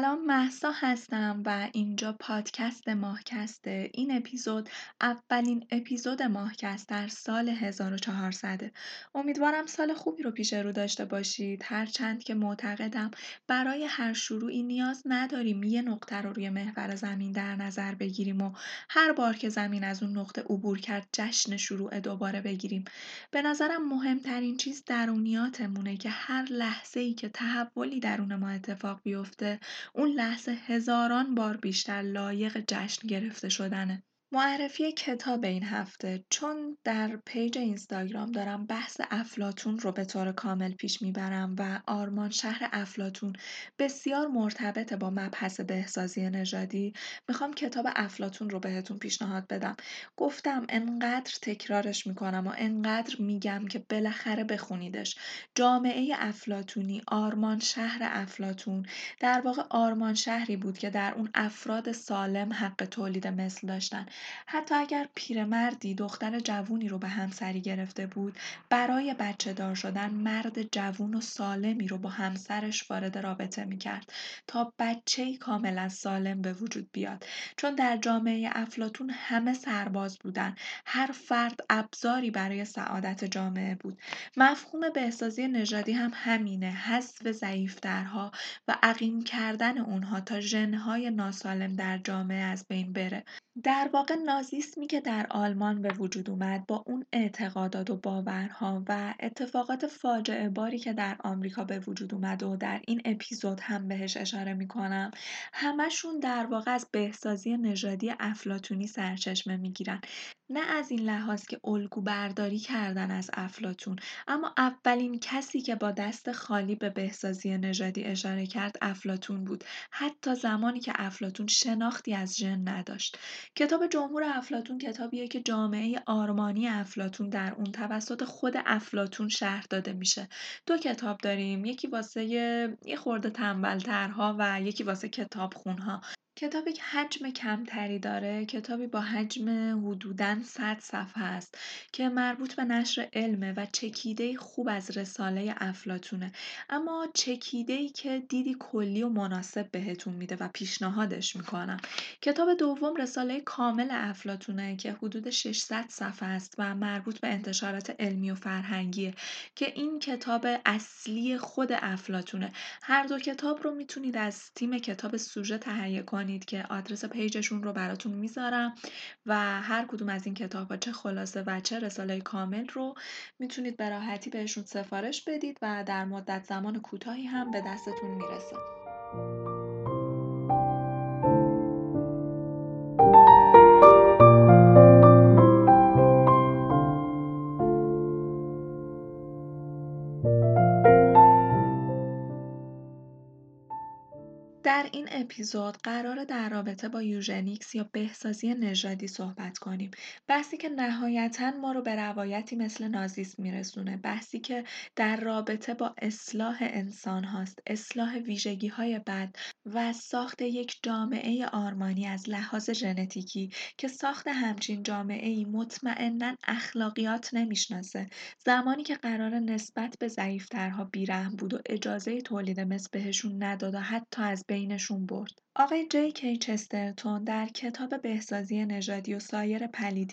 سلام محسا هستم و اینجا پادکست ماهکسته. این اپیزود اولین اپیزود ماهکست در سال 1400 امیدوارم سال خوبی رو پیش رو داشته باشید. هرچند که معتقدم برای هر شروعی نیاز نداریم یه نقطه رو روی محور زمین در نظر بگیریم و هر بار که زمین از اون نقطه عبور کرد جشن شروع دوباره بگیریم. به نظرم مهمترین چیز درونیاتمونه که هر لحظه ای که تحولی درون ما اتفاق بیفته اون لحظه هزاران بار بیشتر لایق جشن گرفته شدنه. معرفی کتاب این هفته چون در پیج اینستاگرام دارم بحث افلاتون رو به طور کامل پیش می‌برم و آرمان شهر افلاتون بسیار مرتبط با مبحث بهسازی نژادی می‌خوام کتاب افلاتون رو بهتون پیشنهاد بدم. گفتم انقدر تکرارش می‌کنم و انقدر میگم که بالاخره بخونیدش. جامعه افلاتونی آرمان شهر افلاتون در واقع آرمان شهری بود که در اون افراد سالم حق تولید مثل داشتن. حتی اگر پیرمردی دختر جوونی رو به همسری گرفته بود برای بچه دار شدن مرد جوون و سالمی رو با همسرش وارد رابطه می‌کرد تا بچه کاملا سالم به وجود بیاد. چون در جامعه افلاتون همه سرباز بودن هر فرد ابزاری برای سعادت جامعه بود. مفهوم بهسازی نژادی هم همینه حذف ضعیفترها و عقیم کردن اونها تا ژنهای ناسالم در جامعه از بین بره. در واقع نازیسمی که در آلمان به وجود اومد با اون اعتقادات و باورها و اتفاقات فاجعه باری که در آمریکا به وجود اومد و در این اپیزود هم بهش اشاره می‌کنم همشون در واقع از بهسازی نژادی افلاتونی سرچشمه می‌گیرن. نه از این لحاظ که الگو برداری کردن از افلاتون اما اولین کسی که با دست خالی به بهسازی نژادی اشاره کرد افلاتون بود. حتی زمانی که افلاتون شناختی از ژن نداشت. کتاب جمهور افلاتون کتابیه که جامعه آرمانی افلاتون در اون توسط خود افلاتون شهر داده میشه. دو کتاب داریم یکی واسه یه خورده تنبلترها و یکی واسه کتاب خونها کتابی که حجم کمتری داره کتابی با حجم حدوداً 100 صفحه است که مربوط به نشر علمه و چکیده خوب از رساله افلاتونه اما چکیده ای که دیدی کلی و مناسب بهتون میده و پیشنهادش می‌کنم. کتاب دوم رساله کامل افلاتونه که حدود 600 صفحه است و مربوط به انتشارات علمی و فرهنگیه که این کتاب اصلی خود افلاتونه هر دو کتاب رو می‌تونید از تیم کتاب سوژه تهیه کنید. که آدرس پیجشون رو براتون می‌ذارم و هر کدوم از این کتاب ها چه خلاصه و چه رساله کامل رو می‌تونید به راحتی بهشون سفارش بدید و در مدت زمان کوتاهی هم به دستتون می‌رسه. اپیزود قراره در رابطه با eugenics یا بهسازی نژادی صحبت کنیم. بحثی که نهایتا ما رو به روایتی مثل نازیسم میرسونه. بحثی که در رابطه با اصلاح انسان هاست اصلاح ویژگی های بد و ساخت یک جامعه آرمانی از لحاظ ژنتیکی که ساخت همچین جامعه ای مطمئنا اخلاقیات نمی‌شناسه. زمانی که قراره نسبت به ضعیفترها بیرحم بود و اجازه تولید مثل بهشون نداد و حتی از بینشون برد. آقای G. K. Chesterton در کتاب بهسازی نژادی و سایر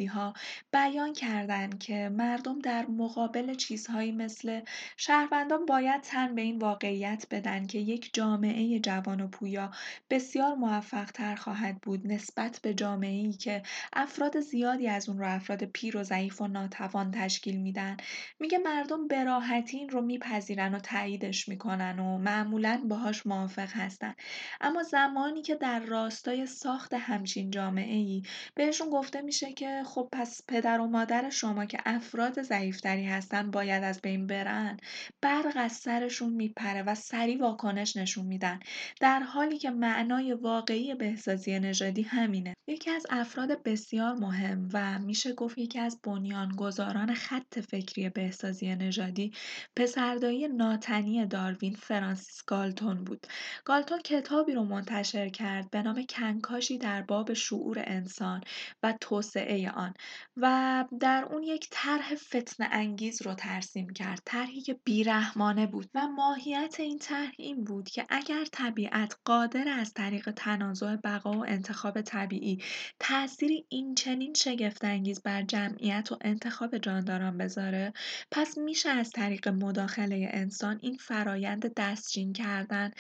ها بیان کردند که مردم در مقابل چیزهایی مثل شهروندان باید تن به این واقعیت بدن که یک جامعه جوان و پویا بسیار موفق تر خواهد بود نسبت به جامعه ای که افراد زیادی از اون رو افراد پیر و ضعیف و ناتوان تشکیل میدن میگه مردم به راحتی این رو میپذیرن و تاییدش می‌کنن و معمولا باهاش موافق هستن اما زمانی که در راستای ساخت همچین جامعه ای بهشون گفته میشه که خب پس پدر و مادر شما که افراد ضعیفتری هستن باید از بین برن برق از سرشون میپره و سریع واکنش نشون میدن. در حالی که معنای واقعی بهسازی نژادی همینه. یکی از افراد بسیار مهم و میشه گفت یکی از بنیانگذاران خط فکری بهسازی نژادی پسردایی ناتنی داروین فرانسیس گالتون بود. گالتون کتاب کتابی رو منتشر کرد به نام کنکاشی در باب شعور انسان و توسعه آن و در اون یک طرح فتنه انگیز رو ترسیم کرد طرحی که بیرحمانه بود و ماهیت این طرح این بود که اگر طبیعت قادر از طریق تنازع بقا و انتخاب طبیعی تأثیری این چنین شگفت انگیز بر جمعیت و انتخاب جانداران بذاره پس میشه از طریق مداخله انسان این فرایند دستچین کردن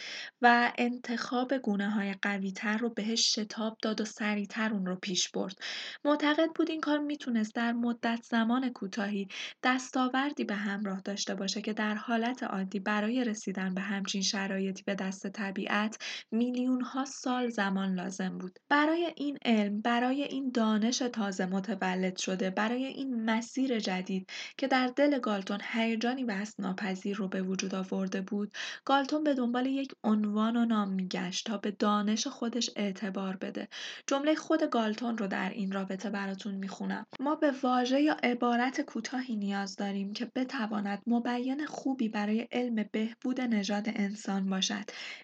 و انتخاب گونه های قوی تر رو بهش شتاب داد و سریعتر اون رو پیش برد. معتقد بود این کار می‌تونست در مدت زمان کوتاهی دستاوردی به همراه داشته باشه که در حالت عادی برای رسیدن به همچین شرایطی به دست طبیعت میلیون ها سال زمان لازم بود. برای این علم، برای این دانش تازه متولد شده، برای این مسیر جدید که در دل گالتون هیجانی بست ناپذیر رو به وجود آورده بود، گالتون به دنبال یک عنوان و نام میگشت تا به دانش خودش اعتبار بده. جمله خود گالتون رو در این رابطه براتون می‌خونم. ما به واژه یا عبارت کوتاهی نیاز داریم که بتواند مبین خوبی برای علم بهبود نژاد انسان باشد.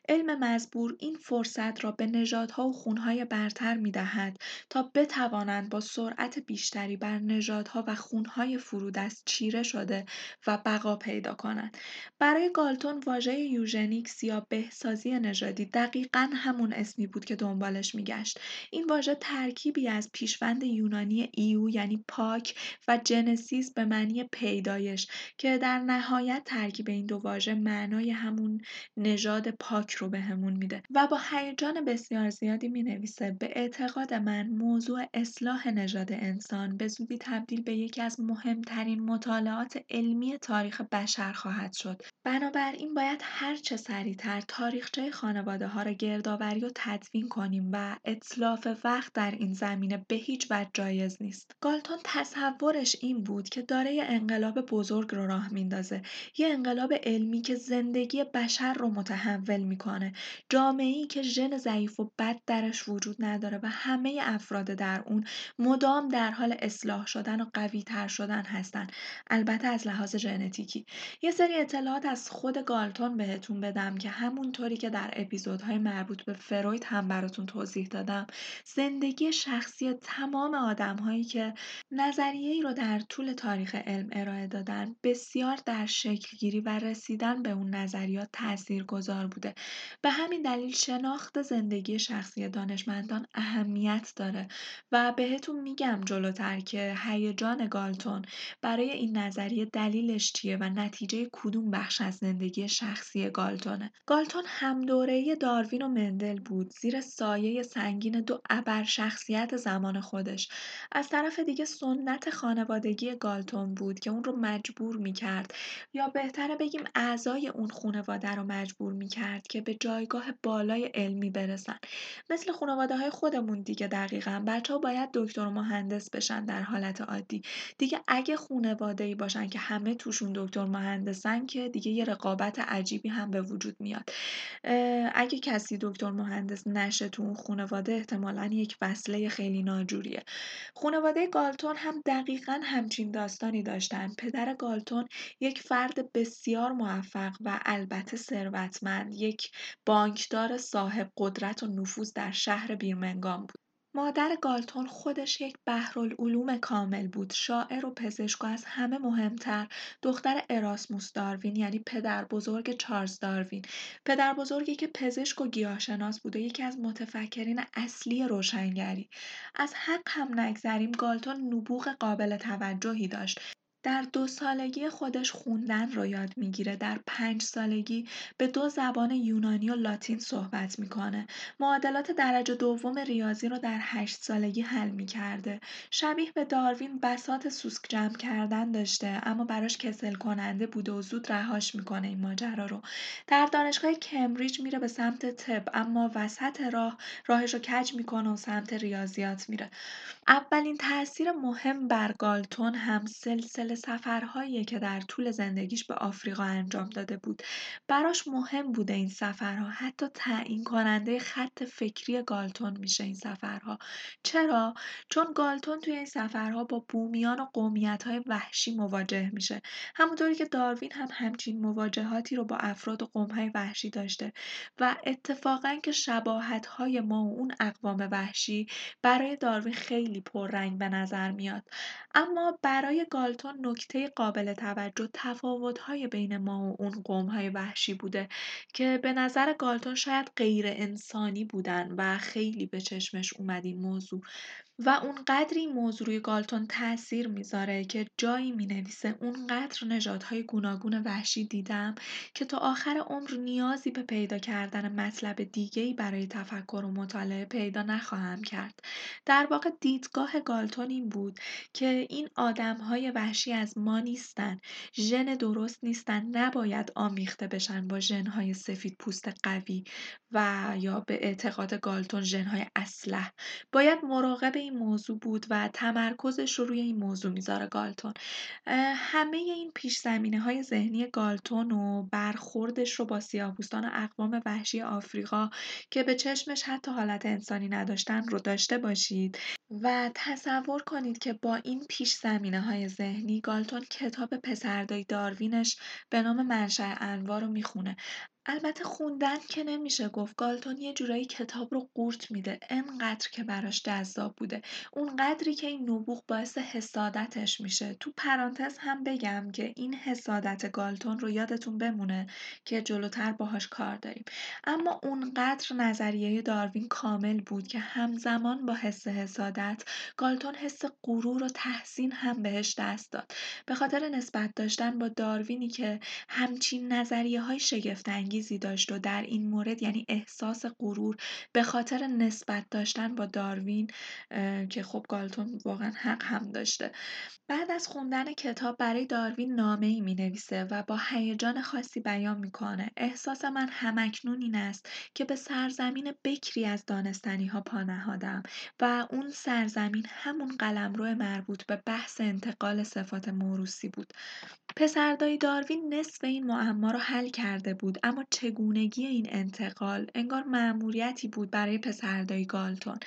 علم مزبور این فرصت را به نژادها و خونهای برتر می‌دهد تا بتوانند با سرعت بیشتری بر نژادها و خونهای فرودست چیره شده و بقا پیدا کنند. برای گالتون واژه eugenics یا بهسازی نژادی دقیقا همون اسمی بود که دنبالش میگشت. این واژه ترکیبی از پیشوند یونانی eu یعنی پاک و genesis به معنی پیدایش که در نهایت ترکیب این دو واژه معنای همون نژاد پاک رو بهمون میده و با هیجان بسیار زیادی می نویسه به اعتقاد من موضوع اصلاح نژاد انسان به زودی تبدیل به یکی از مهمترین مطالعات علمی تاریخ بشر خواهد شد بنابراین باید هر چه سریعتر تاریخچه خانواده ها را گردآوری و تدوین کنیم و اتلاف وقت در این زمینه به هیچ وجه جایز نیست. گالتون تصورش این بود که داره یه انقلاب بزرگ رو راه میندازه. یه انقلاب علمی که زندگی بشر رو متحول می‌کنه. جامعه ای که ژن ضعیف و بد درش وجود نداره و همه افراد در اون مدام در حال اصلاح شدن و قوی تر شدن هستن. البته از لحاظ ژنتیکی. یه سری اطلاعات از خود گالتون بهتون بدم که همونطوری که در اپیزودهای مربوط به فروید هم براتون توضیح دادم. زندگی شخصی تمام آدمهایی که نظریه ای رو در طول تاریخ علم ارائه دادن بسیار در شکلگیری و رسیدن به اون نظریات تأثیر گذار بوده. به همین دلیل شناخت زندگی شخصی دانشمندان اهمیت داره و بهتون میگم جلوتر که هیجان گالتون برای این نظریه دلیلش چیه و نتیجه کدوم بخش از زندگی شخصی گالتونه. گالتون هم دوره داروین و مندل بود. زیر سایه سنگین دو ابر شخصیت زمان خودش. از طرف دیگه سنت خانوادگی گالتون بود که اون رو مجبور می‌کرد. یا بهتره بگیم اعضای اون خانواده رو مجبور می‌کرد که به جایگاه بالای علمی برسن. مثل خانواده های خودمون دیگه دقیقا. بچه ها باید دکتر و مهندس بشن در حالت عادی. دیگه اگه خانواده ای باشن که همه توشون دکتر مهندسن که دیگه یه رقابت عجیبی هم به وجود میاد. اگه کسی دکتر مهندس نشه تو اون خانواده احتمالا یک وصله خیلی ناجوریه. خانواده گالتون هم دقیقا همچین داستانی داشتن. پدر گالتون یک فرد بسیار موفق و البته ثروتمند یک بانکدار صاحب قدرت و نفوذ در شهر بیرمنگام بود. مادر گالتون خودش یک بحرالعلوم کامل بود. شاعر و پزشک و از همه مهمتر. دختر اراسموس داروین یعنی پدر بزرگ چارلز داروین. پدر بزرگی که پزشک و گیاهشناس بوده یکی از متفکرین اصلی روشنگری. از حق هم نگذریم گالتون نبوغ قابل توجهی داشت. در دو سالگی خودش خوندن رو یاد می‌گیره. در پنج سالگی به دو زبان یونانی و لاتین صحبت می‌کنه. معادلات درجه دوم ریاضی رو در هشت سالگی حل می‌کرده. شبیه به داروین بسات سوسک جمع کردن داشته اما براش کسل کننده بوده و زود رهاش می‌کنه این ماجرا رو. در دانشگاه کمبریج میره به سمت طب اما وسط راه راهش رو کج می‌کنه و سمت ریاضیات میره. اولین تاثیر مهم بر گالتون هم سلسله سفرهایی که در طول زندگیش به آفریقا انجام داده بود. براش مهم بوده این سفرها. حتی تعیین کننده خط فکری گالتون میشه این سفرها. چرا؟ چون گالتون توی این سفرها با بومیان و قومیت های وحشی مواجه میشه. همونطوری که داروین هم همچین مواجهاتی رو با افراد و قوم های وحشی داشته و اتفاقا که شباهت های ما و اون اقوام وحشی برای داروین خیلی پررنگ به نظر میاد. اما برای گالتون نکته قابل توجه های بین ما و اون قوم های وحشی بوده که به نظر گالتون شاید غیر انسانی بودن و خیلی به چشمش اومد این موضوع. و اونقدر این موضوع روی گالتون تاثیر می‌ذاره که جایی می‌نویسه اونقدر نژادهای گوناگون وحشی دیدم که تا آخر عمر نیازی به پیدا کردن مطلب دیگه‌ای برای تفکر و مطالعه پیدا نخواهم کرد. در واقع دیدگاه گالتون این بود که این آدمهای وحشی از ما نیستن ژن درست نیستن نباید آمیخته بشن با ژنهای سفید پوست قوی و یا به اعتقاد گالتون ژنهای اسلح باید مراقب این موضوع بود و تمرکزش رو روی این موضوع می‌ذاره گالتون. همه این پیش زمینه های ذهنی گالتون و برخوردش رو با سیاهپوستان و اقوام وحشی آفریقا که به چشمش حتی حالت انسانی نداشتن رو داشته باشید و تصور کنید که با این پیش زمینه های ذهنی گالتون کتاب پسردای داروینش به نام منشأ انواع رو می‌خونه. البته خوندن که نمیشه گفت. گالتون یه جورایی کتاب رو قورت میده. انقدر که براش جذاب بوده. اون قدری که این نبوغ باعث حسادتش میشه. تو پرانتز هم بگم که این حسادت گالتون رو یادتون بمونه که جلوتر باهاش کار داریم. اما اونقدر نظریه داروین کامل بود که همزمان با حس حسادت گالتون حس غرور و تحسین هم بهش دست داد. به خاطر نسبت داشتن با داروینی که همچین نظریه های انگیزی داشت و در این مورد یعنی احساس غرور به خاطر نسبت داشتن با داروین که خب گالتون واقعا حق هم داشته. بعد از خوندن کتاب برای داروین نامه ای می نویسه و با هیجان خاصی بیان می‌کنه. احساس من همکنون این است که به سرزمین بکری از دانستنی ها پا نهادم و اون سرزمین همون قلمرو مربوط به بحث انتقال صفات موروسی بود. پسردای داروین نصف این معما رو حل کرده بود اما چگونگی این انتقال انگار مأموریتی بود برای پسردای گالتون.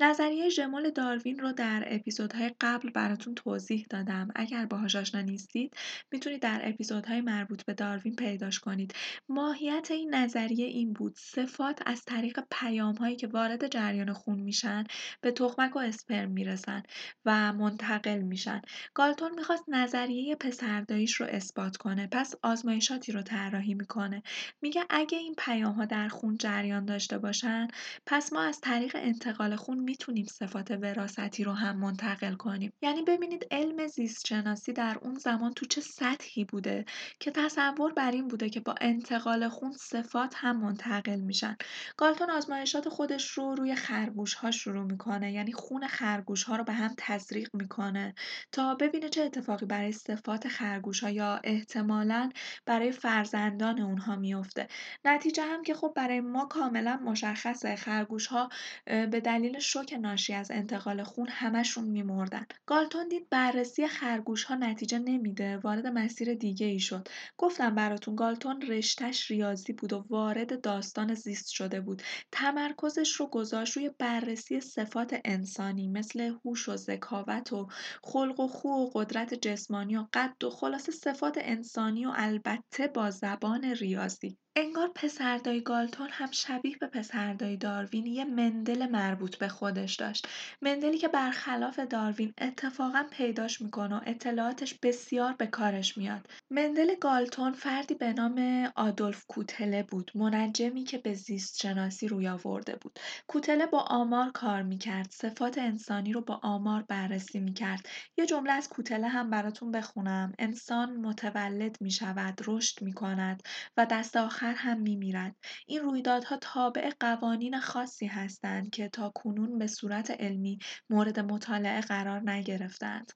نظریه ژمول داروین رو در اپیزودهای قبل براتون توضیح دادم. اگر باهاش آشنا نیستید می‌تونید در اپیزودهای مربوط به داروین پیداش کنید. ماهیت این نظریه این بود صفات از طریق پیام هایی که وارد جریان خون میشن به تخمک و اسپرم می‌رسن و منتقل میشن. گالتون می‌خواست نظریه پسرداییش رو اثبات کنه پس آزمایشاتی رو طراحی می‌کنه. میگه اگه این پیام ها در خون جریان داشته باشن پس ما از طریق انتقال خون می‌تونیم صفات وراثتی رو هم منتقل کنیم. یعنی ببینید علم زیست شناسی در اون زمان تو چه سطحی بوده که تصور بر این بوده که با انتقال خون صفات هم منتقل میشن. گالتون آزمایشات خودش رو روی خرگوش ها شروع می‌کنه یعنی خون خرگوش ها رو به هم تزریق می‌کنه تا ببینه چه اتفاقی برای صفات خرگوش ها یا احتمالا برای فرزندان اونها میفته نتیجه هم که خب برای ما کاملا مشخصه. خرگوش ها به دلیل شوک ناشی از انتقال خون همشون میمردن. گالتون دید بررسی خرگوش ها نتیجه نمیده. وارد مسیر دیگه ای شد. گفتم براتون گالتون رشتش ریاضی بود و وارد داستان زیست شده بود. تمرکزش رو گذاشت روی بررسی صفات انسانی مثل هوش و ذکاوت و خلق و خو و قدرت جسمانی و قد و خلاصه صفات انسانی و البته با زبان ریاضی. انگار پسردای گالتون هم شبیه به پسردای داروین یه مندل مربوط به خودش داشت. مندلی که برخلاف داروین اتفاقا پیداش می‌کنه و اطلاعاتش بسیار به کارش میاد. مندل گالتون فردی به نام آدولف کوتله بود. منجمی که به زیست شناسی روی آورده بود. کوتله با آمار کار می‌کرد. صفات انسانی رو با آمار بررسی می‌کرد. یه جمله از کوتله هم براتون بخونم. انسان متولد می‌شود رشد می‌کند و دست آخر هم میمیرند. این رویدادها تابع قوانین خاصی هستند که تا کنون به صورت علمی مورد مطالعه قرار نگرفتند.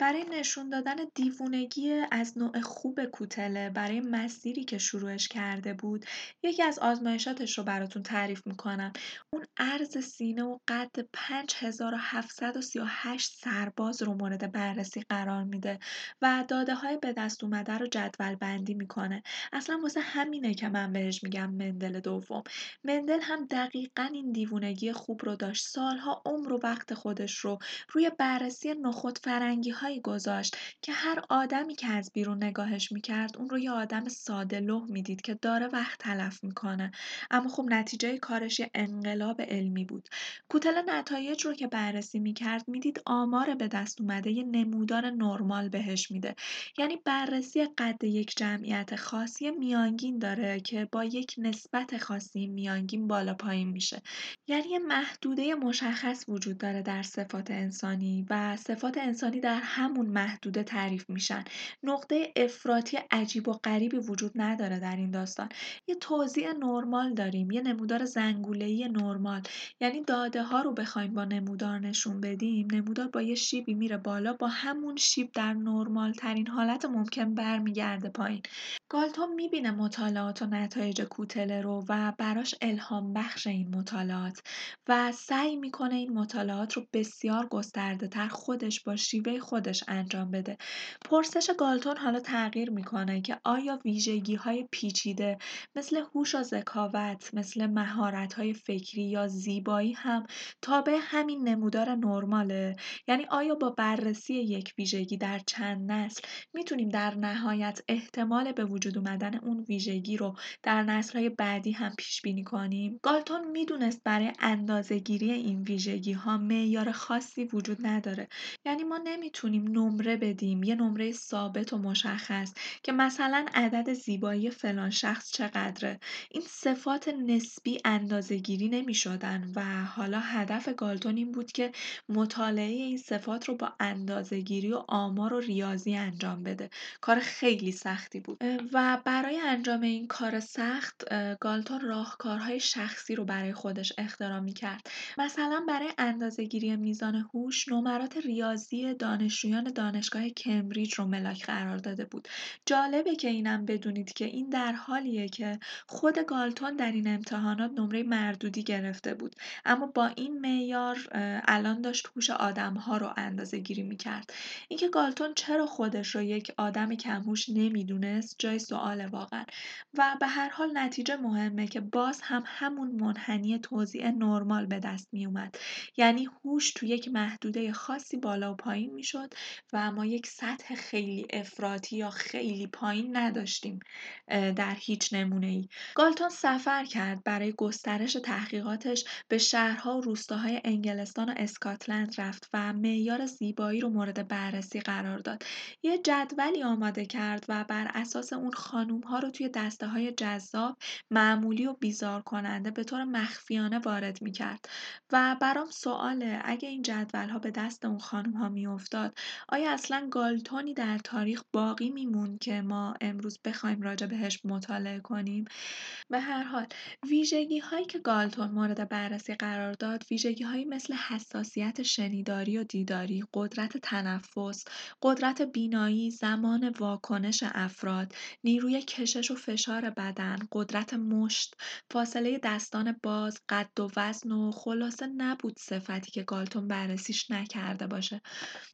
برای نشون دادن دیوونگی از نوع خوب کوتله برای مسیری که شروعش کرده بود یکی از آزمایشاتش رو براتون تعریف می‌کنم. اون عرض سینه و قد 5738 سرباز رو مورد بررسی قرار میده و داده های به دست اومده رو جدول بندی می‌کنه. اصلا واسه همینه که من بهش میگم مندل دوم. مندل هم دقیقا این دیوونگی خوب رو داشت. سالها عمر و وقت خودش رو روی بررسی نخود فرنگی هایی گذاشت که هر آدمی که از بیرون نگاهش می‌کرد اون رو یه آدم ساده لوح می‌دید که داره وقت تلف می‌کنه. اما خب نتیجه کارش یه انقلاب علمی بود. کوتل نتایج رو که بررسی می‌کرد می‌دید آمار به دست اومده یه نمودار نرمال بهش میده. یعنی بررسی قد یک جمعیت خاصی میانگین داره که با یک نسبت خاصی میانگین بالا پایین میشه. یعنی یه محدوده مشخص وجود داره در صفات انسانی و صفات انسانی در همون محدوده تعریف میشن. نقطه افراطی عجیب و غریبی وجود نداره در این داستان. یه توزیع نرمال داریم یه نمودار زنگوله‌ای نرمال. یعنی داده ها رو بخوایم با نمودار نشون بدیم نمودار با یه شیبی میره بالا با همون شیب در نرمال ترین حالت ممکن برمیگرده پایین. گالتون می‌بینه مطالعات و نتایج کوتله رو و براش الهام بخش این مطالعات و سعی می‌کنه این مطالعات رو بسیار گسترده تر خودش با شیوه خودش انجام بده. پرسش گالتون حالا تغییر می‌کنه که آیا ویژگی های پیچیده مثل هوش و ذکاوت مثل مهارت های فکری یا زیبایی هم تابع همین نمودار نرماله؟ یعنی آیا با بررسی یک ویژگی در چند نسل می‌تونیم در نهایت احتمال به وجود اومدن اون ویژگی رو در نسل‌های بعدی هم پیش بینی کنیم؟ گالتون می‌دونست برای اندازه‌گیری این ویژگی ها معیار خاصی وجود نداره. یعنی ما نمی‌تونیم نمره بدیم یه نمره ثابت و مشخص که مثلا عدد زیبایی فلان شخص چقدره. این صفات نسبی اندازه‌گیری نمی‌شدن و حالا هدف گالتون این بود که مطالعه این صفات رو با اندازه‌گیری و آمار و ریاضی انجام بده. کار خیلی سختی بود. و برای انجام این کار سخت گالتون راهکارهای شخصی رو برای خودش اختراع کرد مثلا برای اندازه‌گیری میزان هوش نمرات ریاضی دانشجویان دانشگاه کمبریج رو ملاک قرار داده بود. جالبه که اینم بدونید که این در حالیه که خود گالتون در این امتحانات نمره مردودی گرفته بود. اما با این معیار الان داشت هوش آدمها رو اندازه گیری می‌کرد. اینکه گالتون چرا خودش رو یک آدم کمهوش نمی‌دونست جای سوال واقعا. و به هر حال نتیجه مهمه که باز هم همون منحنی توزیع نرمال به دست می اومد یعنی هوش تو یک محدوده خاصی بالا و پایین می‌شد و ما یک سطح خیلی افراطی یا خیلی پایین نداشتیم در هیچ نمونه ای گالتون سفر کرد برای گسترش تحقیقاتش به شهرها و روستاهای انگلستان و اسکاتلند رفت و معیار زیبایی رو مورد بررسی قرار داد. یه جدولی آماده کرد و بر اساس اون خانوم ها رو توی دسته های جذاب معمولی و بیزار کننده به طور مخفیانه وارد می کرد و برام سواله اگه این جدول ها به دست اون خانوم ها می افتاد آیا اصلا گالتونی در تاریخ باقی میمون که ما امروز بخوایم راجع بهش مطالعه کنیم؟ به هر حال ویژگی هایی که گالتون مورد بررسی قرار داد ویژگی هایی مثل حساسیت شنیداری و دیداری قدرت تنفس قدرت بینایی زمان واکنش افراد نیروی کشش و فشار بدن قدرت مشت فاصله دستان باز قد و وزن و خلاصه نبود صفتی که گالتون بررسیش نکرده باشه.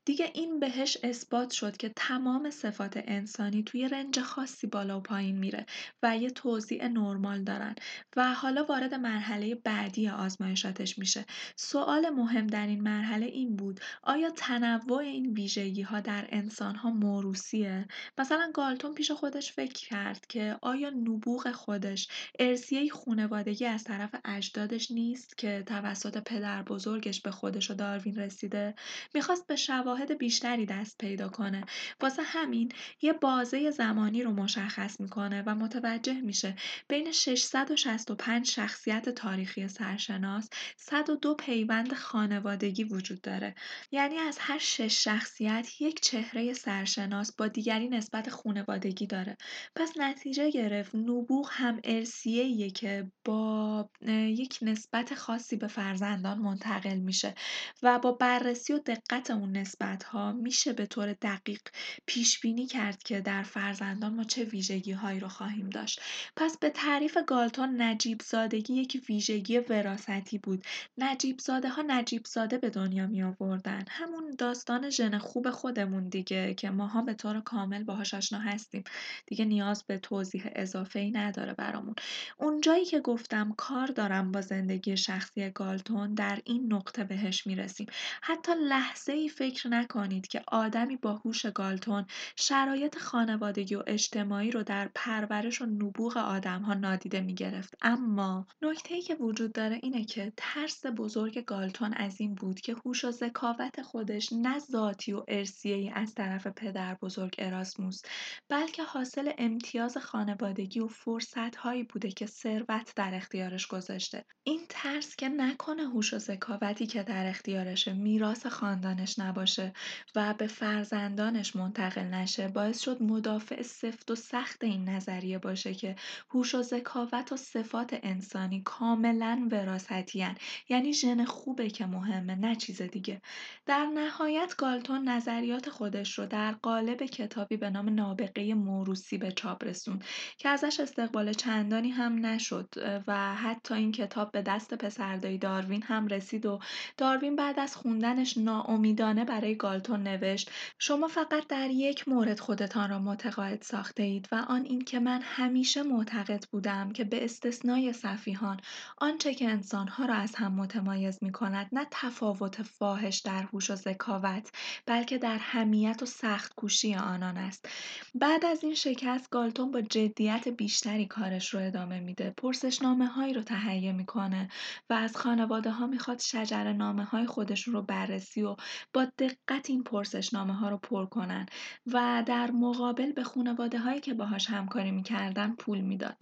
دیگه این بهش اثبات شد که تمام صفات انسانی توی رنج خاصی بالا و پایین میره و یه توزیع نرمال دارن. و حالا وارد مرحله بعدی آزمایشاتش میشه. سوال مهم در این مرحله این بود آیا تنوع این ویژگی ها در انسان ها موروسیه مثلا گالتون پیش خودش فکر کرد که آیا نبوغ خودش ارسیه خونوادگی از طرف اجدادش نیست که توسط پدر بزرگش به خودش و داروین رسیده؟ می‌خواست به شواهد بیشتری دست پیدا کنه. واسه همین یه بازه زمانی رو مشخص می‌کنه و متوجه میشه بین 665 شخصیت تاریخی سرشناس 102 پیوند خانوادگی وجود داره. یعنی از هر شش شخصیت یک چهره سرشناس با دیگری نسبت خونوادگی داره. پس نتیجه گرفت نبوغ هم ارسیه که با یک نسبت خاصی به فرزندان منتقل میشه و با بررسی و دقت اون نسبت میشه به طور دقیق پیش بینی کرد که در فرزندان ما چه ویژگی هایی رو خواهیم داشت. پس به تعریف گالتون نجیب زادگی یک ویژگی وراثتی بود. نجیب زاده ها نجیب زاده به دنیا می آوردن همون داستان ژن خوب خودمون دیگه که ماها به طور کامل باهاش آشنا هستیم. دیگه نیاز به توضیح اضافه ای نداره برامون. اونجایی که گفتم کار دارم با زندگی شخصی گالتون در این نقطه بهش می‌رسیم. حتی لحظه ای فکر نکنید که آدمی با هوش گالتون شرایط خانوادگی و اجتماعی رو در پرورش و نبوغ آدم ها نادیده می گرفت اما نکته ای که وجود داره اینه که ترس بزرگ گالتون از این بود که هوش و ذکاوت خودش نه ذاتی و ارسیه از طرف پدر بزرگ اراسموس بلکه حاصل امتیاز خانوادگی و فرصت هایی بوده که ثروت در اختیارش گذاشته. این ترس که نکنه هوش و ذکاوتی که در اختیارشه میراث خاندانش نباشه. و به فرزندانش منتقل نشه باعث شد مدافع سفت و سخت این نظریه باشه که هوش و ذکاوت و صفات انسانی کاملا وراثتی یعنی ژن خوبه که مهمه نه چیز دیگه. در نهایت گالتون نظریات خودش رو در قالب کتابی به نام نابغه موروسی به چاپ رسوند که ازش استقبال چندانی هم نشد و حتی این کتاب به دست پسردایی داروین هم رسید و داروین بعد از خوندنش ناامیدانه برای گالتون نوشت. شما فقط در یک مورد خودتان را متقاعد ساخته اید و آن این که من همیشه معتقد بودم که به استثنای صفیحان آنچه که انسانها را از هم متمایز می کند نه تفاوت فاحش در هوش و ذکاوت بلکه در همیت و سخت کوشی آنان است. بعد از این شکست گالتون با جدیت بیشتری کارش رو ادامه میده. پرسشنامه هایی رو تهیه می‌کنه و از خانواده ها می‌خواد شجر نامه های خودشون رو بررسی و با دقت این پرسشنامه ها رو پر کنن و در مقابل به خانواده هایی که باهاش همکاری می‌کردن پول می‌داد.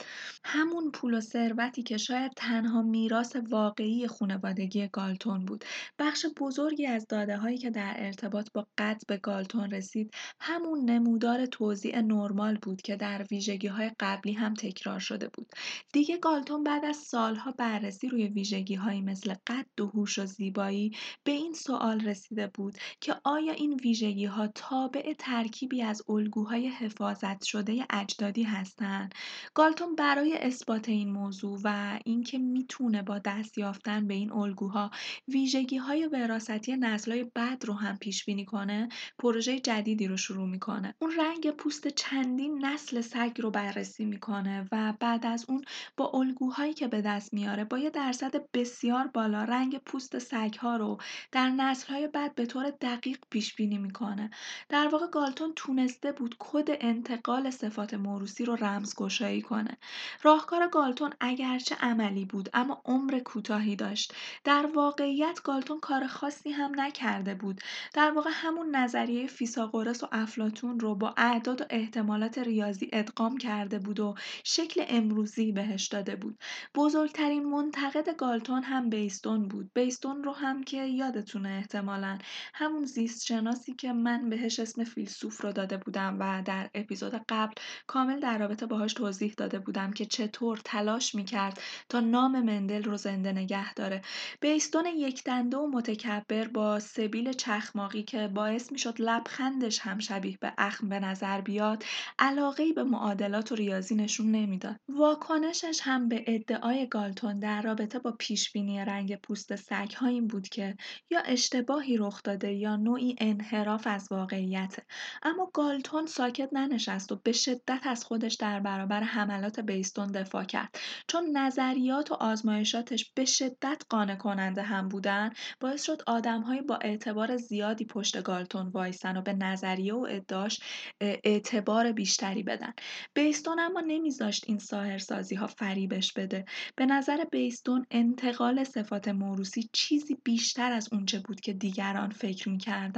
همون پول و ثروتی که شاید تنها میراث واقعی خانوادگی گالتون بود. بخش بزرگی از داده هایی که در ارتباط با قد به گالتون رسید همون نمودار توزیع نرمال بود که در ویژگی های قبلی هم تکرار شده بود. دیگه گالتون بعد از سالها بررسی روی ویژگی هایی مثل قد و هوش و زیبایی به این سوال رسیده بود که آیا این ویژگی ها تابع ترکیبی از الگوهای حفاظت شده اجدادی هستند؟ گالتون برای اثبات این موضوع و اینکه می‌تونه با دست یافتن به این الگوها ویژگی های وراثتی نسل‌های بعد رو هم پیش بینی کنه پروژه جدیدی رو شروع می‌کنه. اون رنگ پوست چندین نسل سگ رو بررسی می‌کنه و بعد از اون با الگوهایی که به دست میاره با یه درصد بسیار بالا رنگ پوست سگ ها رو در نسل های بعد به طور دقیق پیش بینی می‌کنه. در واقع گالتون تونسته بود کد انتقال صفات موروسی رو رمزگشایی کنه. راهکار گالتون اگرچه عملی بود اما عمر کوتاهی داشت. در واقعیت گالتون کار خاصی هم نکرده بود. در واقع همون نظریه فیساغورس و افلاتون رو با اعداد و احتمالات ریاضی ادغام کرده بود و شکل امروزی بهش داده بود. بزرگترین منتقد گالتون هم بیستون بود. بیستون رو هم که یادتونه احتمالا. همون زیست شناسی که من بهش اسم فیلسوف رو داده بودم و در اپیزود قبل کامل در رابطه باهاش توضیح داده بودم که چطور تلاش می‌کرد تا نام مندل رو زنده نگه داره. بیستون یک دنده و متکبر با سبیل چخماقی که باعث می‌شد لبخندش هم شبیه به اخم به نظر بیاد علاقه به معادلات و ریاضی نشون نمی‌داد. واکنشش هم به ادعای گالتون در رابطه با پیشبینی رنگ پوست سگ ها این بود که یا اشتباهی رخ داده یا نوعی انحراف از واقعیت اما گالتون ساکت ننشست و به شدت از خودش در برابر حملات بیستون دفاع کرد. چون نظریات و آزمایشاتش به شدت قانع کننده هم بودن باعث شد آدمهایی با اعتبار زیادی پشت گالتون وایسن و به نظریه و ادعاش اعتبار بیشتری بدن. بیستون اما نمیذاشت این ساهرسازی ها فریبش بده. به نظر بیستون انتقال صفات موروسی چیزی بیشتر از اونچه بود که دیگران فکر می‌کردن.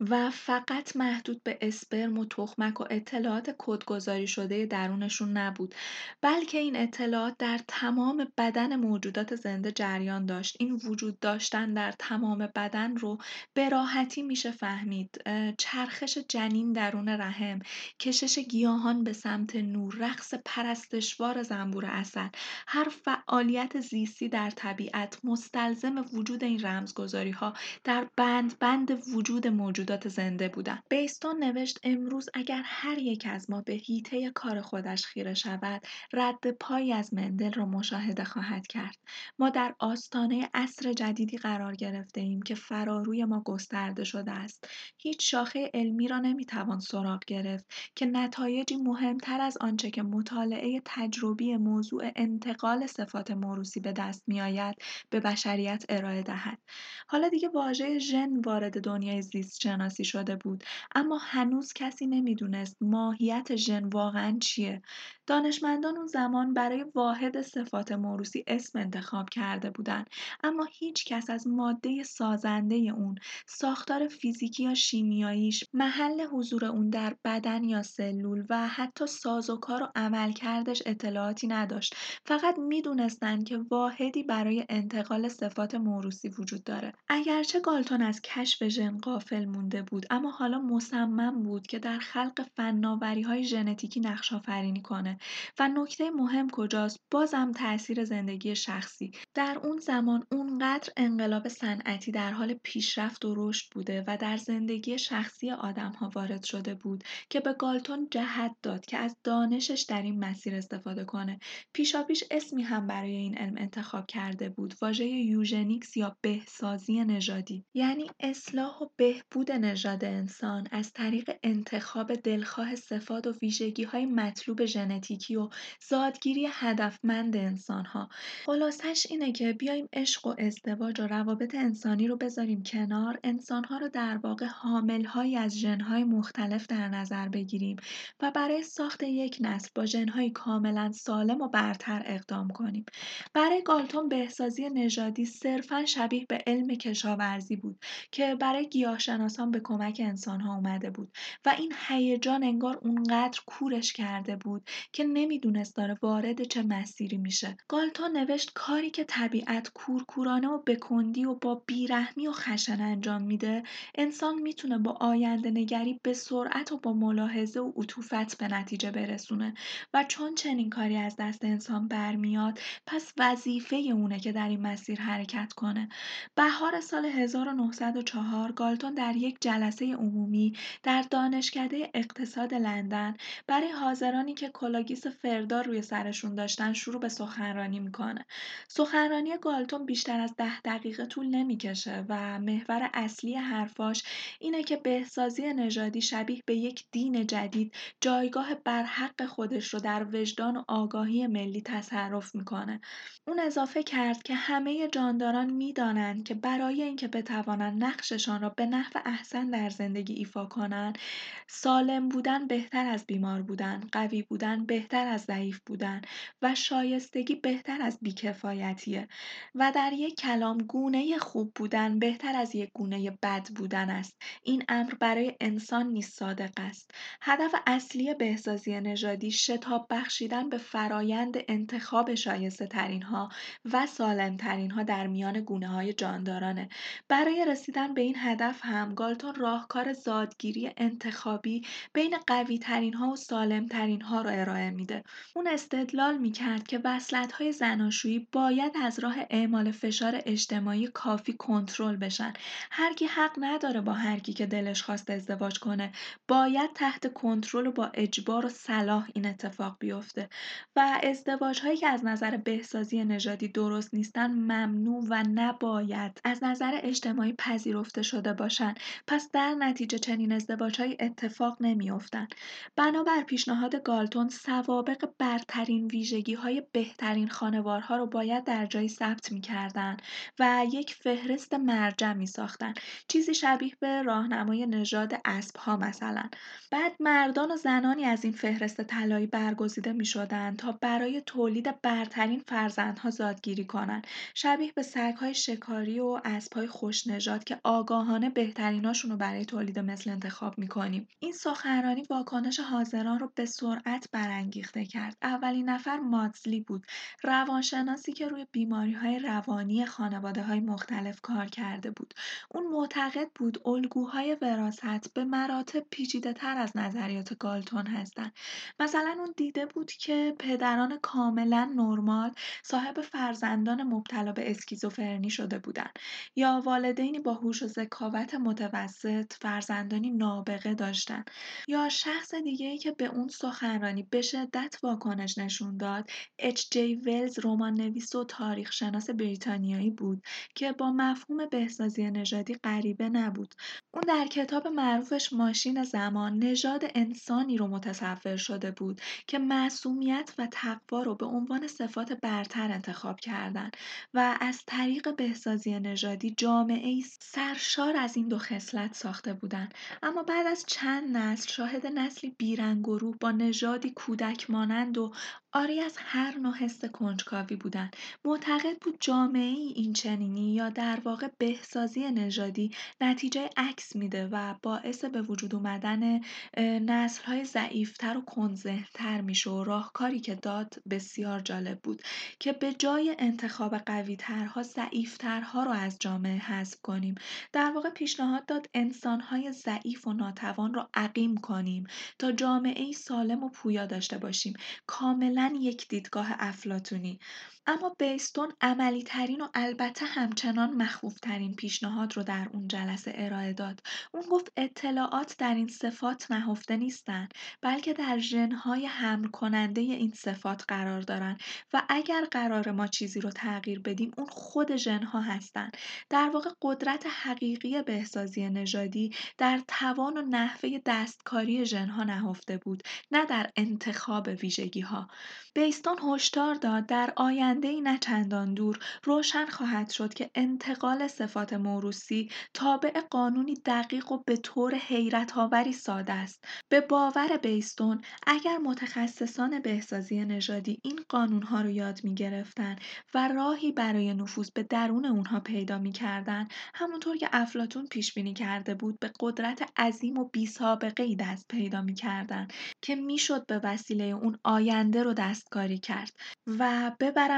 و فقط محدود به اسپرم و تخمک و اطلاعات کدگذاری شده درونشون نبود. بلکه این اطلاعات در تمام بدن موجودات زنده جریان داشت. این وجود داشتن در تمام بدن رو به راحتی میشه فهمید. چرخش جنین درون رحم کشش گیاهان به سمت نور رقص پرستشوار زنبور اصل هر فعالیت زیستی در طبیعت مستلزم وجود این رمزگذاری ها در بند بند وجود موجودات زنده بودن. بیستون نوشت امروز اگر هر یک از ما به هیته کار خودش خیره شود رد پایی از مندل را مشاهده خواهد کرد. ما در آستانه عصر جدیدی قرار گرفته ایم که فراروی ما گسترده شده است. هیچ شاخه علمی را نمی‌توان سراغ گرفت که نتایجی مهمتر از آنچه که مطالعه تجربی موضوع انتقال صفات موروسی به دست میآید به بشریت ارائه دهد. حالا دیگه واژه ژن وارد دنیای زیست شناسی شده بود. اما هنوز کسی نمی‌دونست ماهیت ژن واقعا چیه. دانشمندان اون زمان برای واحد صفات موروسی اسم انتخاب کرده بودند اما هیچ کس از ماده سازنده اون ساختار فیزیکی یا شیمیاییش محل حضور اون در بدن یا سلول و حتی سازوکار و عملکردش اطلاعاتی نداشت. فقط می‌دونستند که واحدی برای انتقال صفات موروسی وجود داره. اگرچه گالتون از کشف ژن قافل مونده بود اما حالا مصمم بود که در خلق فناوری های ژنتیکی نقش آفرینی کنه. و نکته مهم کجاست؟ بازم تاثیر زندگی شخصی. در اون زمان اونقدر انقلاب صنعتی در حال پیشرفت و رشد بوده و در زندگی شخصی آدم ها وارد شده بود که به گالتون جهت داد که از دانشش در این مسیر استفاده کنه. پیشاپیش اسمی هم برای این علم انتخاب کرده بود واژه یوژنیکس یا بهسازی نژادی. یعنی اصلاح و بهبود نژاد انسان از طریق انتخاب دلخواه صفات و ویژگی های مطلوب ژنتیکی و زادگیری هدفمند انسان ها خلاصش اینه که بیایم عشق و ازدواج و روابط انسانی رو بذاریم کنار انسان ها رو در واقع حامل های از ژن های مختلف در نظر بگیریم و برای ساخت یک نسل با ژن های کاملا سالم و برتر اقدام کنیم. برای گالتون بهسازی نژادی صرفا شبیه به علم کشاورزی بود که برای گیاهشناسان به کمک انسانها اومده بود و این هیجان انگار اونقدر کورش کرده بود که نمی‌دونست داره وارد چه مسیری میشه. گالتون نوشت کاری که طبیعت کورکورانه و بکندی و با بیرحمی و خشن انجام میده انسان می‌تونه با آینده نگری به سرعت و با ملاحظه و عطوفت به نتیجه برسونه و چون چنین کاری از دست انسان برمیاد پس وظیفه اونه که در این مسیر حرکت کنه. بهار سال 1904 گالتون در یک جلسه عمومی در دانشکده اقتصاد لندن برای حاضرانی که کلاه‌گیس فردار روی سرشون داشتن شروع به سخنرانی می‌کنه. سخنرانی گالتون بیشتر از ده دقیقه طول نمی‌کشه و محور اصلی حرفاش اینه که بهسازی نژادی شبیه به یک دین جدید جایگاه برحق خودش رو در وجدان و آگاهی ملی تصرف می‌کنه. اون اضافه کرد که همه جانداران می‌دانند که برای اینکه بتوانند نقششان را به نحو احسن در زندگی ایفا کنند سالم بودن بهتر از بیمار بودن قوی بودن بهتر از ضعیف بودن و شایستگی بهتر از بیکفایتیه. و در یک کلام گونه خوب بودن بهتر از یک گونه بد بودن است. این امر برای انسان نیز صادق است. هدف اصلی بهسازی نژادی شتاب بخشیدن به فرایند انتخاب شایسته ترین ها و سالم ترین ها در میان گونه های جاندارانه. برای رسیدن به این هدف هم گالتون راهکار زادگیری انتخابی بین قوی ترین ها و سالم ترین ها را ارائه میده. اون استدلال می‌کرد که وصلت های زناشویی باید از راه اعمال فشار اجتماعی کافی کنترل بشن. هر کی حق نداره با هر کی که دلش خواست ازدواج کنه باید تحت کنترل و با اجبار و صلاح این اتفاق بیفته. و ازدواج هایی که از نظر بهسازی نژادی درست نیستن ممنوع و نباید از نظر اجتماعی پذیرفته شده باشند پس در نتیجه چنین ازدواجهایی اتفاق نمیافتند بنابر پیشنهاد گالتون سوابق برترین ویژگی های بهترین خانوارها رو باید در جایی ثبت می‌کردند و یک فهرست مرجع می ساختن. چیزی شبیه به راهنمای نژاد اسب ها مثلا. بعد مردان و زنانی از این فهرست طلایی برگزیده می شدن تا برای تولید برترین فرزندها زادگیری کنند شبیه به سگهای شکاری و اسبهای خوشنژاد که آگاهانه بهتریناشون رو برای تولید مثل انتخاب می‌کنیم. این سخنرانی واکنش حاضران رو به سرعت برانگیخته کرد اولین نفر ماتزلی بود روانشناسی که روی های روانی های مختلف کار کرده بود. اون معتقد بود الگوهای وراثت به مراتب تر از نظریات گالتون هستند. مثلا اون دیده بود که پدران کاملا نرمال صاحب فرزندان مبتلا به اسکیزوفرنی شده بودند یا والدینی با هوش و ذکاوت متوسط فرزندانی نابغه داشتن یا شخص دیگه ای که به اون سخنرانی به شدت واکنش نشون داد. اچ جی ولز رمان نویس و تاریخ شناس بریتانیایی بود که با مفهوم بهسازی نژادی غریبه نبود. اون در کتاب معروفش ماشین زمان نژاد انسانی رو متصور شده بود که معصومیت و تقوا رو به عنوان صفات برتر انتخاب کردن و از طریق بهسازی نژادی جامعه سرشار از این دو خصلت ساخته بودند اما بعد از چند نسل شاهد نسلی بیرنگ و با نژادی کودک مانند و آری از هر نوع حس کنجکاوی بودند معتقد بود جامعه ای این چنینی یا در واقع بهسازی نژادی نتیجه عکس میده و باعث به وجود اومدن نسل های ضعیفتر و کنزهتر میشه و راهکاری که داد بسیار جالب بود که به جای انتخاب قوی ترها ضعیفترها رو از جامعه حذف کنیم. در واقع پیشنهاد داد انسان های ضعیف و ناتوان رو عقیم کنیم تا جامعه ای سالم و پویا داشته باشیم. کاملا یک دیدگاه افلاتونی اما بیستون ترین و البته همچنان ترین پیشنهاد رو در اون جلسه ارائه داد. اون گفت اطلاعات در این صفات نهفته نیستند بلکه در ژن‌های حمل کننده این صفات قرار دارن و اگر قرار ما چیزی رو تغییر بدیم اون خود ژن‌ها هستن. در واقع قدرت حقیقی بهسازی نژادی در توان و نحوه دستکاری ژن‌ها نهفته بود نه در انتخاب ویژگی‌ها. بیستون هشدار داد در ای نه چندان دور روشن خواهد شد که انتقال صفات موروسی تابع قانونی دقیق و به طور آوری ساده است. به باور بیستون اگر متخصصان بهسازی نژادی این قانونها رو یاد گرفتن و راهی برای نفوذ به درون اونها پیدا می‌کردن همونطور که افلاتون پیش بینی کرده بود به قدرت عظیم و سابقه ای دست پیدا می‌کردن که می‌شد به وسیله اون آینده رو دستکاری کرد و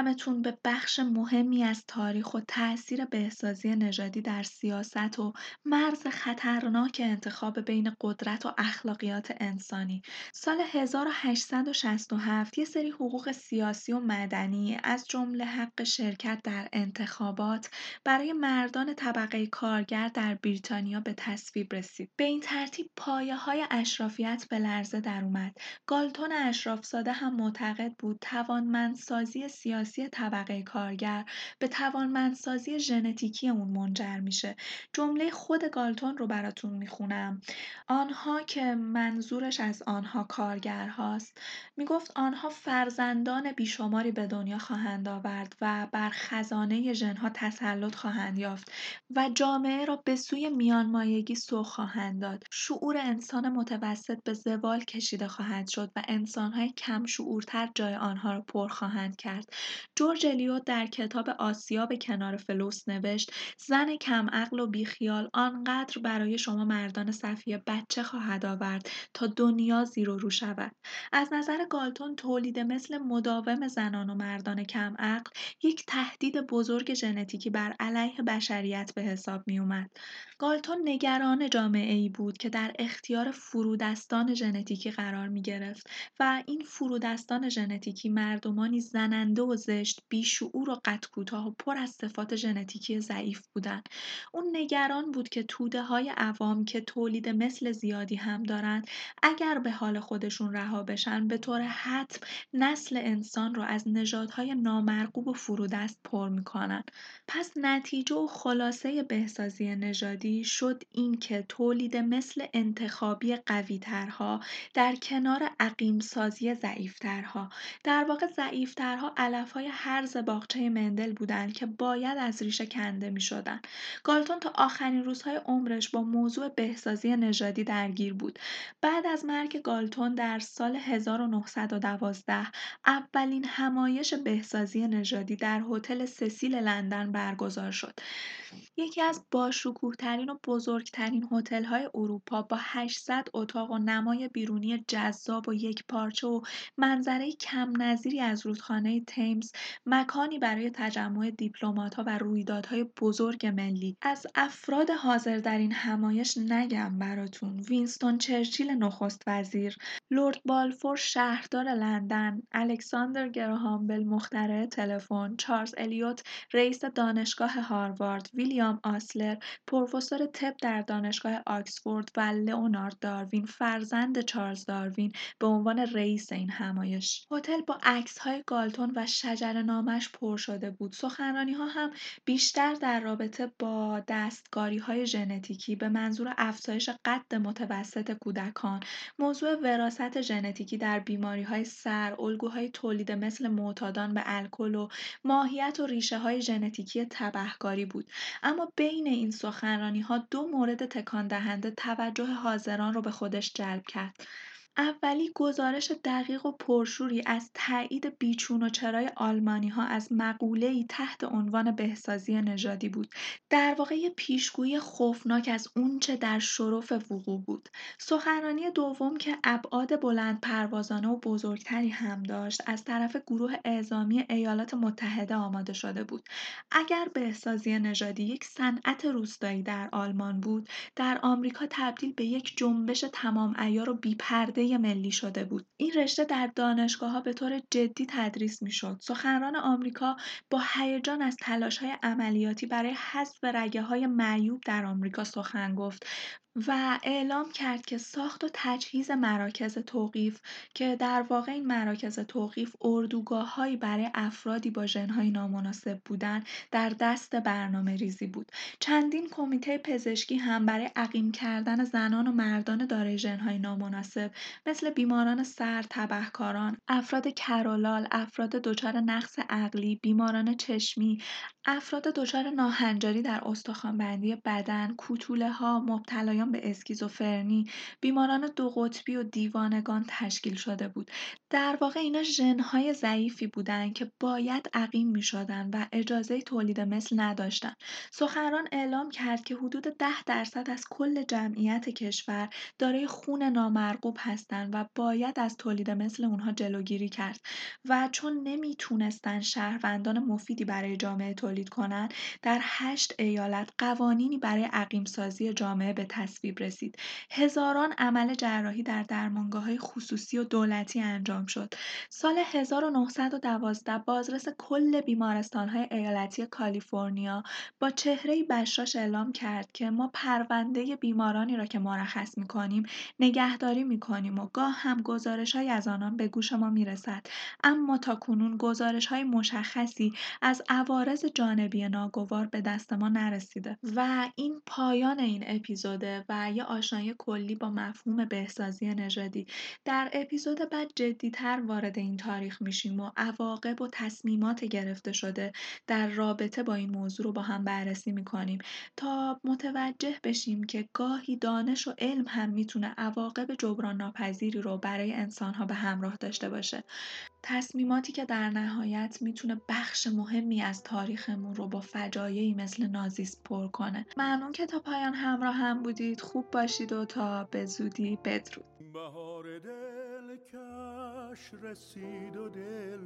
ببرمتون به بخش مهمی از تاریخ و تاثیر بهسازی نژادی در سیاست و مرز خطرناک انتخاب بین قدرت و اخلاقیات انسانی. سال 1867 یه سری حقوق سیاسی و مدنی از جمله حق شرکت در انتخابات برای مردان طبقه کارگر در بریتانیا به تصویب رسید. به این ترتیب پایه های اشرافیت به لرزه در اومد. گالتون اشرافزاده هم معتقد بود توانمندسازی سیاسی طبقه کارگر به توانمندسازی ژنتیکی اون منجر میشه. جمله خود گالتون رو براتون می‌خونم. آنها که منظورش از آنها کارگر هاست. می‌گفت آنها فرزندان بیشماری به دنیا خواهند آورد و بر خزانه ژنها تسلط خواهند یافت و جامعه را به سوی میانمایگی سوق خواهند داد. شعور انسان متوسط به زوال کشیده خواهد شد و انسانهای کم شعورتر جای آنها را پر خواهند کرد. جورج الیوت در کتاب آسیا به کنار فلوس نوشت زن کم عقل و بیخیال آنقدر برای شما مردان صفیه بچه خواهد آورد تا دنیا زیر و رو شود از نظر گالتون تولید مثل مداوم زنان و مردان کم عقل یک تهدید بزرگ ژنتیکی بر علیه بشریت به حساب می اومد. گالتون نگران جامعه ای بود که در اختیار فرودستان ژنتیکی قرار می گرفت و این فرودستان ژنتیکی مردمانی زننده و زشت بیشعور و قد کوتاه و پر از صفات ژنتیکی ضعیف بودند. اون نگران بود که توده های عوام که تولید مثل زیادی هم دارند اگر به حال خودشون رها بشن به طور حتم نسل انسان رو از نژادهای نامرغوب و فرودست پر می‌کنن پس نتیجه و خلاصه بهسازی نژادی شد اینکه تولید مثل انتخابی قویترها در کنار عقیم سازی ضعیفترها. در واقع ضعیفترها علفهای هرز باغچه مندل بودند که باید از ریشه کنده می شدن. گالتون تا آخرین روزهای عمرش با موضوع بهسازی نژادی درگیر بود. بعد از مرگ گالتون در سال 1912 اولین همایش بهسازی نژادی در هتل سسیل لندن برگزار شد. یکی از باشکوهترین و بزرگترین های اروپا با 800 اتاق و نمای بیرونی جذاب و یک پارچه و منظره کم نظیری از رودخانه تیمز مکانی برای تجمع دیپلمات‌ها و رویدادهای بزرگ ملی. از افراد حاضر در این همایش نگم براتون. وینستون چرچیل نخست وزیر. لورد بالفور شهردار لندن. الکساندر گراهام بل مخترع تلفن. چارلز الیوت رئیس دانشگاه هاروارد. ویلیام آسلر پروفسور طب در دانشگاه آکسفورد و لئونارد داروین فرزند چارلز داروین به عنوان رئیس این همایش. هتل با های گالتون و نامش پر شده بود. سخنرانی ها هم بیشتر در رابطه با دستگاری های ژنتیکی به منظور افزایش قد متوسط کودکان. موضوع وراست ژنتیکی در بیماری های سر الگوهای تولید مثل معتادان به الکل و ماهیت و ریشه های ژنتیکی تبهکاری بود. اما بین این سخنرانی ها دو مورد تکان دهنده توجه حاضران رو به خودش جلب کرد. اولی گزارش دقیق و پرشوری از تایید بیچون و چرای ها از ای تحت عنوان بهسازی نژادی بود. در واقع پیشگویی خوفناک از اونچه در شرف وقوع بود. سخنرانی دوم که ابعاد بلند پروازانه و بزرگتری هم داشت از طرف گروه اعزامی ایالات متحده آماده شده بود. اگر بهسازی نژادی یک صنعت روستایی در آلمان بود در آمریکا تبدیل به یک جنبش تمام عیار و بیپرده ملی شده بود. این رشته در ها به طور جدی تدریس می‌شد. سخنران آمریکا با هیجان از های عملیاتی برای حذف های معیوب در آمریکا سخن گفت و اعلام کرد که ساخت و تجهیز مراکز توقیف که در واقع این مراکز توقیف اردوگاههایی برای افرادی با ژنهای نامناسب بودند در دست برنامه ریزی بود. چندین کمیته پزشکی هم برای عقیم کردن زنان و مردان دارای ژنهای نامناسب مثل بیماران سر تبهکاران افراد کرولال افراد دچار نقص عقلی بیماران چشمی افراد دچار ناهنجاری در استخوانبندی بدن کوتوله ها مبتلایان به اسکیزوفرنی، بیماران دو قطبی و دیوانگان تشکیل شده بود. در واقع اینا ژن‌های ضعیفی بودند که باید عقیم می‌شدند و اجازه تولید مثل نداشتند. سخنران اعلام کرد که حدود ده درصد از کل جمعیت کشور دارای خون نامرغوب هستند و باید از تولید مثل اونها جلوگیری کرد و چون نمی‌تونستن شهروندان مفیدی برای جامعه تولید کنند در هشت ایالت قوانینی برای عقیم سازی جامعه به تصویب رسید. هزاران عمل جراحی در درمانگاه خصوصی و دولتی انجام شد. سال 1912 بازرس کل های ایالتی کالیفرنیا با چهره بشاش اعلام کرد که ما پرونده بیمارانی را که مرخص می‌کنیم نگهداری می‌کنیم و گاه هم گزارش های از آنان به گوش ما می‌رسد. اما تا کنون گزارش های مشخصی از عوارض جانبی ناگوار به دست ما نرسیده. و این پایان این اپیزوده. و یه آشنایی کلی با مفهوم بهسازی نژادی. در اپیزود بعد جدیتر وارد این تاریخ میشیم و عواقب و تصمیمات گرفته شده در رابطه با این موضوع رو با هم بررسی می‌کنیم. تا متوجه بشیم که گاهی دانش و علم هم می‌تونه عواقب جبران ناپذیری رو برای انسانها به همراه داشته باشه. تصمیماتی که در نهایت می‌تونه بخش مهمی از تاریخمون رو با فجایعی مثل نازیسم پر کنه. ممنون که تا پایان همراه هم بودید خوب باشید و تا به زودی بدرود. بهار دل کش رسید و دل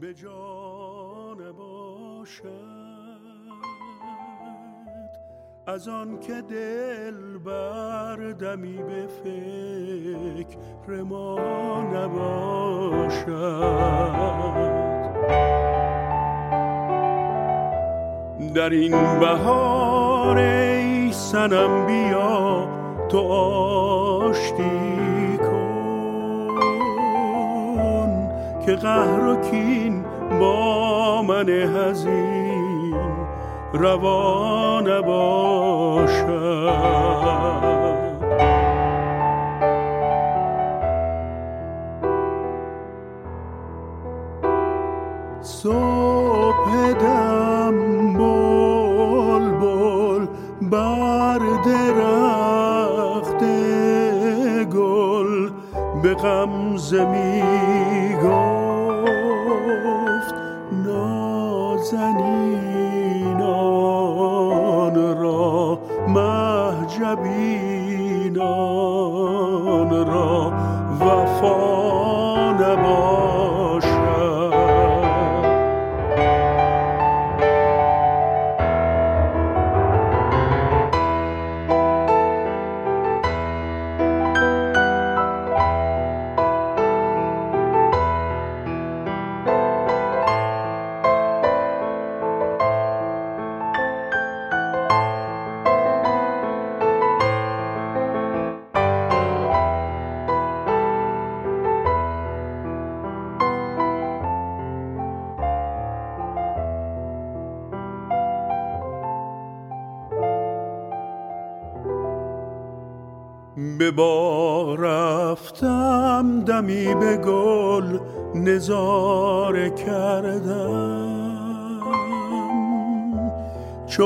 به جان باشد. از آن که دل بردمی به فکر ما نباشد. در این بهار سنم بیا تو آشتی کن که قهر و کین با من هزین روا نباشد درخت گل به غمزه می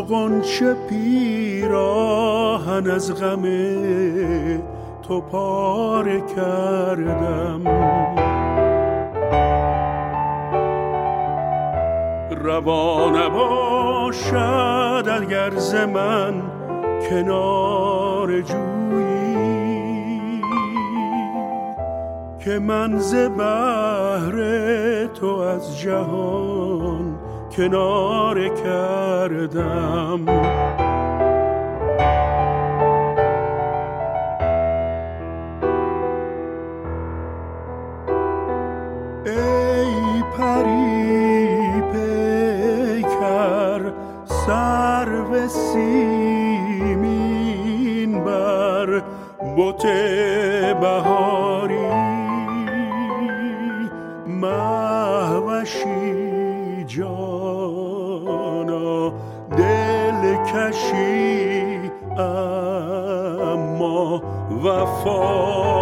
چو غنچه پیراهن از غم تو پاره کردم. روا نباشد اگر ز من کنار جویی که من ز بهر تو از جهان کنار کردم. ای پری پیکر سر و سیمین بر بوت بهاری the fall.